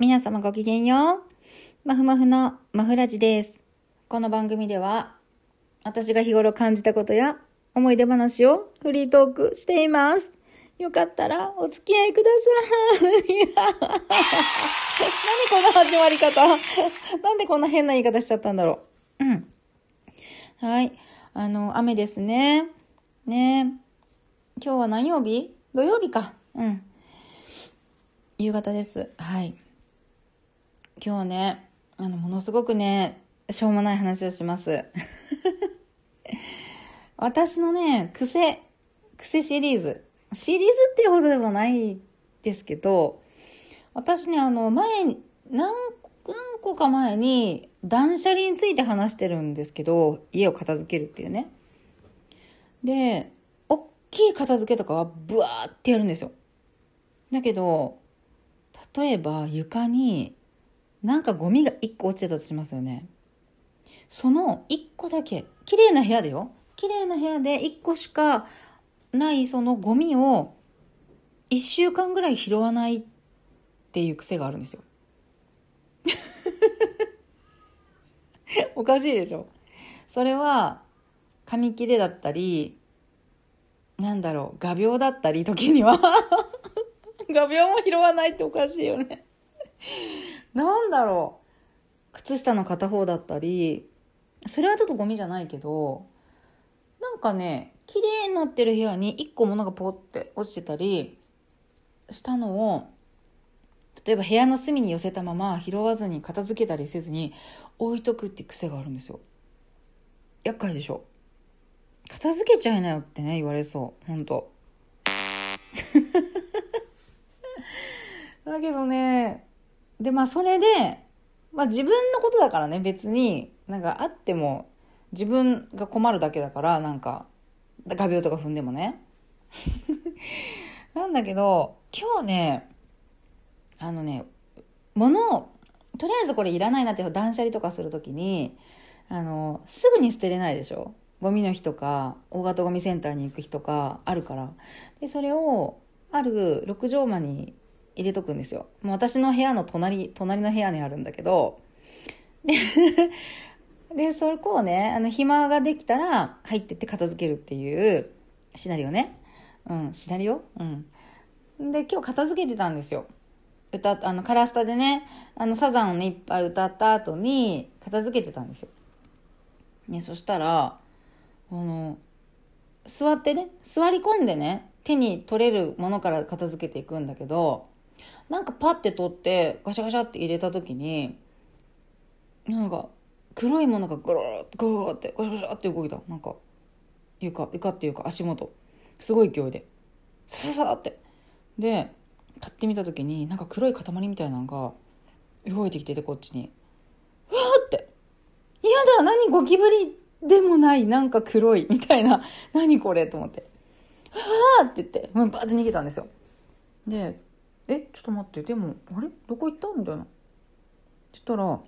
皆様ごきげんよう。まふまふのまふラジです。この番組では、私が日頃感じたことや思い出話をフリートークしています。よかったらお付き合いください。何この始まり方 なんでこんな変な言い方しちゃったんだろう。うん。はい。あの、雨ですね。ね今日は何曜日？土曜日か。うん。夕方です。はい。今日はね、あの、ものすごくね、しょうもない話をします。私のね、癖、癖シリーズ。シリーズっていうほどでもないですけど、私ね、あの、前に、何、個か前に、断捨離について話してるんですけど、家を片付けるっていうね。で、大きい片付けとかはブワーってやるんですよ。だけど、例えば床になんかゴミが1個落ちてたとしますよね。その1個だけ、綺麗な部屋でよ。綺麗な部屋で1個しかないそのゴミを1週間ぐらい拾わないっていう癖があるんですよ。おかしいでしょそれは紙切れだったり、なんだろう、画鋲だったり時には 画鋲も拾わないっておかしいよねなんだろう。靴下の片方だったり、それはちょっとゴミじゃないけど、なんかね、綺麗になってる部屋に一個物がポって落ちてたりしたのを、例えば部屋の隅に寄せたまま拾わずに片付けたりせずに置いとくって癖があるんですよ。厄介でしょ。片付けちゃいなよってね、言われそう。ほんと。だけどね、で、まあそれで、まあ自分のことだからね、別に、なんかあっても自分が困るだけだから、なんか、画鋲とか踏んでもね。なんだけど、今日ね、あのね、物を、とりあえずこれいらないなって断捨離とかするときに、あの、すぐに捨てれないでしょゴミの日とか、大型ゴミセンターに行く日とかあるから。で、それを、ある6畳間に入れとくんですよ。もう私の部屋の隣、隣の部屋にあるんだけど、で、で、そこをね、あの、暇ができたら入ってって片付けるっていうシナリオね。うん、シナリオ？うん。で、今日片付けてたんですよ。歌あの、カラスタでね、あの、サザンをね、いっぱい歌った後に、片付けてたんですよ。ね、そしたら、あの、座ってね、座り込んでね、手に取れるものから片付けていくんだけど、なんかパッて取って、ガシャガシャって入れた時に、なんか、黒いものがゴローッ、ゴローって、ガシャガシャって動いた。なんか、床、床っていうか足元。すごい勢いで。さささって。で、パッて見た時に、なんか黒い塊みたいなのが、動いてきてて、こっちに。うわーって。嫌だ何ゴキブリでもない、なんか黒い、みたいな。何これと思って。うわーって言って、もうバーって逃げたんですよ。で、え、ちょっと待って、でも、あれ？どこ行った？みたいな。そしたら、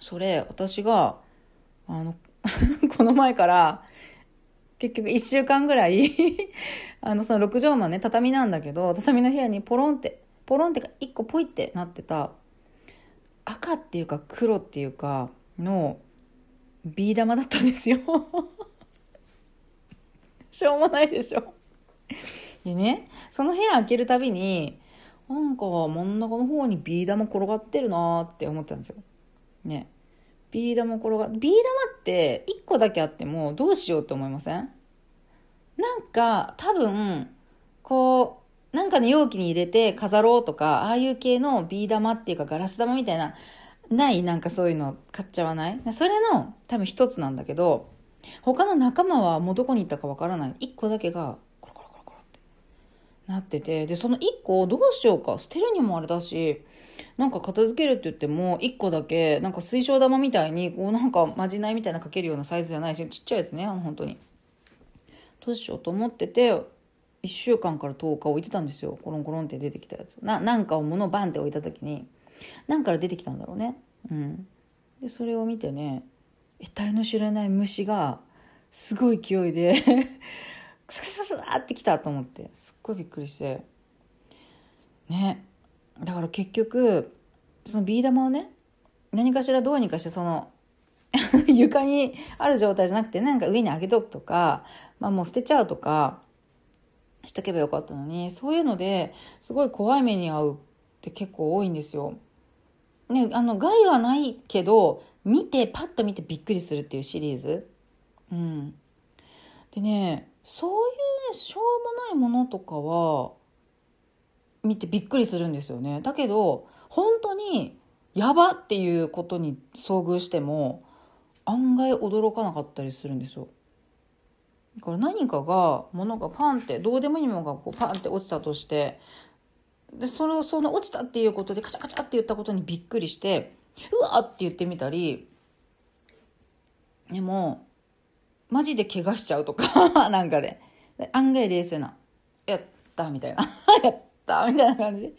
それ、私が、あの、この前から、結局一週間ぐらい あの、その6畳間ね、畳なんだけど、畳の部屋にポロンって、ポロンってか、一個ポイってなってた、赤っていうか黒っていうか、の、ビー玉だったんですよ。しょうもないでしょ。でね、その部屋開けるたびに、なんか真ん中の方にビー玉転がってるなーって思ったんですよ。ね。ビー玉転が、ビー玉って1個だけあってもどうしようって思いません？なんか多分、こう、なんかの容器に入れて飾ろうとか、ああいう系のビー玉っていうかガラス玉みたいな、ないなんかそういうの買っちゃわない？それの多分一つなんだけど、他の仲間はもうどこに行ったかわからない。1個だけが、コロコロコロコロってなってて、で、その1個をどうしようか、捨てるにもあれだし、なんか片付けるって言っても、1個だけ、なんか水晶玉みたいに、こうなんかまじないみたいなかけるようなサイズじゃないし、ちっちゃいやつね、あの本当に。どうしようと思ってて、1週間から10日置いてたんですよ。コロンコロンって出てきたやつ。な、なんかを物をバンって置いた時に、なんから出てきたんだろうね。うん。で、それを見てね、得体の知らない虫が、すごい勢いでクサクサクサってきたと思って、すっごいびっくりして。ね。だから結局、そのビー玉をね何かしらどうにかしてその 床にある状態じゃなくてなんか上に上げとくとか、まあ、もう捨てちゃうとかしとけばよかったのにそういうのですごい怖い目に遭うって結構多いんですよ。ね、あの害はないけど見てパッと見てびっくりするっていうシリーズ。うん、でねそういうねしょうもないものとかは見てびっくりするんですよね。だけど本当にやばっていうことに遭遇しても案外驚かなかったりするんですよ。だから何かが物がパンってどうでもいいものがこうパンって落ちたとしてでそれをその落ちたっていうことでカチャカチャって言ったことにびっくりしてうわって言ってみたりでもマジで怪我しちゃうとか なんかで案外冷静な「やった」みたいな「やった」みたいな感じ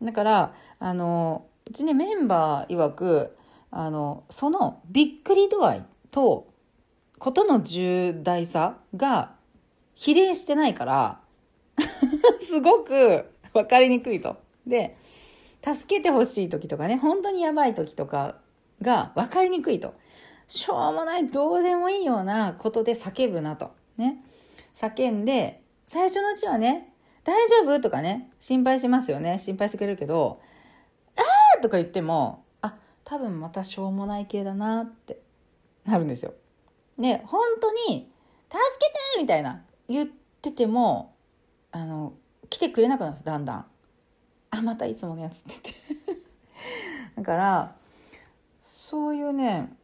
だからあのうちねメンバー曰くあのそのびっくり度合いとことの重大さが比例してないから すごく分かりにくいと。で助けてほしい時とかね本当にやばい時とかが分かりにくいと。しょうもないどうでもいいようなことで叫ぶなと。ね。叫んで最初のうちはね大丈夫？とかね心配しますよね心配してくれるけど「ああ!」とか言ってもあ多分またしょうもない系だなってなるんですよ。で本当に「助けて!」みたいな言っててもあの来てくれなくなるんですだんだん。あまたいつものやつって言って だからそういうね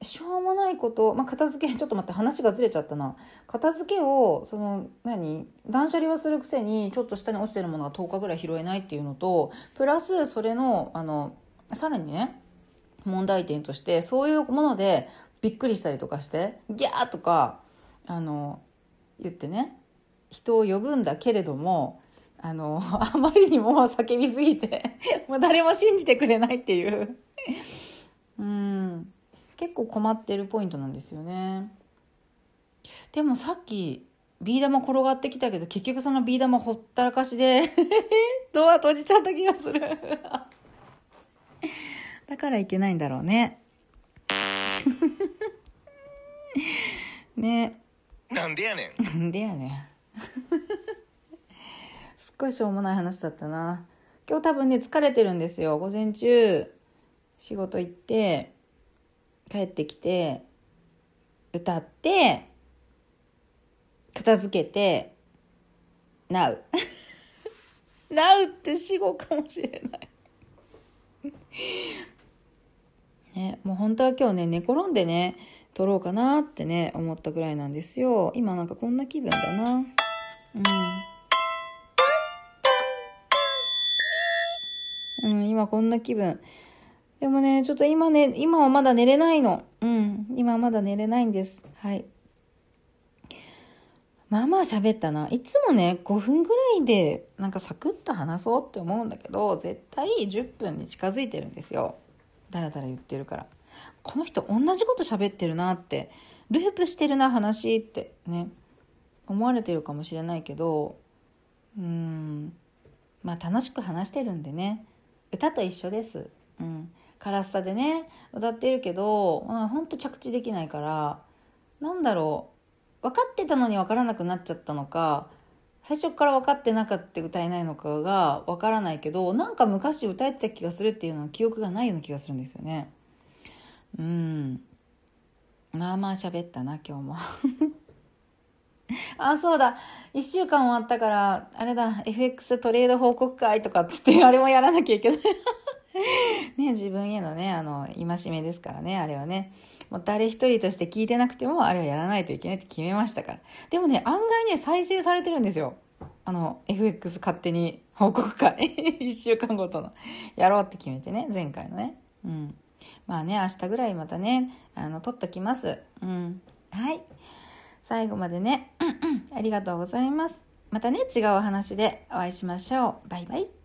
しょうもないこと、まあ、片付け ちょっと待って話がずれちゃったな。片付けをその何？断捨離はするくせにちょっと下に落ちてるものが10日ぐらい拾えないっていうのとプラスそれのあのさらにね問題点としてそういうものでびっくりしたりとかしてギャーとかあの言ってね人を呼ぶんだけれどもあの あまりにも叫びすぎて もう誰も信じてくれないっていう。結構困ってるポイントなんですよね。でもさっきビー玉転がってきたけど結局そのビー玉ほったらかしで ドア閉じちゃった気がする。だからいけないんだろうね。ね。なんでやねん。なんでやねん。すっごいしょうもない話だったな。今日多分ね疲れてるんですよ。午前中仕事行って帰ってきて歌って片付けて Now Now って死後かもしれない。ね、もう本当は今日ね寝転んでね撮ろうかなってね思ったぐらいなんですよ。今なんかこんな気分だな。うん。うん、今こんな気分。でもね、ちょっと今ね、今はまだ寝れないの。うん、今はまだ寝れないんです。はい。まあまあ喋ったな。いつもね、5分ぐらいでなんかサクッと話そうって思うんだけど、絶対10分に近づいてるんですよ。だらだら言ってるから。この人同じこと喋ってるなって、ループしてるな話ってね、思われてるかもしれないけど、うーん、まあ楽しく話してるんでね、歌と一緒です。うん。カラスタでね、歌ってるけど、まあ、ほんと着地できないから、なんだろう、分かってたのに分からなくなっちゃったのか、最初から分かってなかった歌えないのかが分からないけど、なんか昔歌えてた気がするっていうのは記憶がないような気がするんですよね。うん。まあまあ喋ったな、今日も。あ、そうだ。一週間終わったから、あれだ、FX トレード報告会とかっつって、あれもやらなきゃいけない。ね、自分へのね、あの、戒めですからね、あれはね。もう誰一人として聞いてなくても、あれはやらないといけないって決めましたから。でもね、案外ね、再生されてるんですよ。あの、FX 勝手に報告会。一週間ごとの。やろうって決めてね、前回のね。うん。まあね、明日ぐらいまたね、あの、撮っときます。うん。はい。最後までね、ありがとうございます。またね、違うお話でお会いしましょう。バイバイ。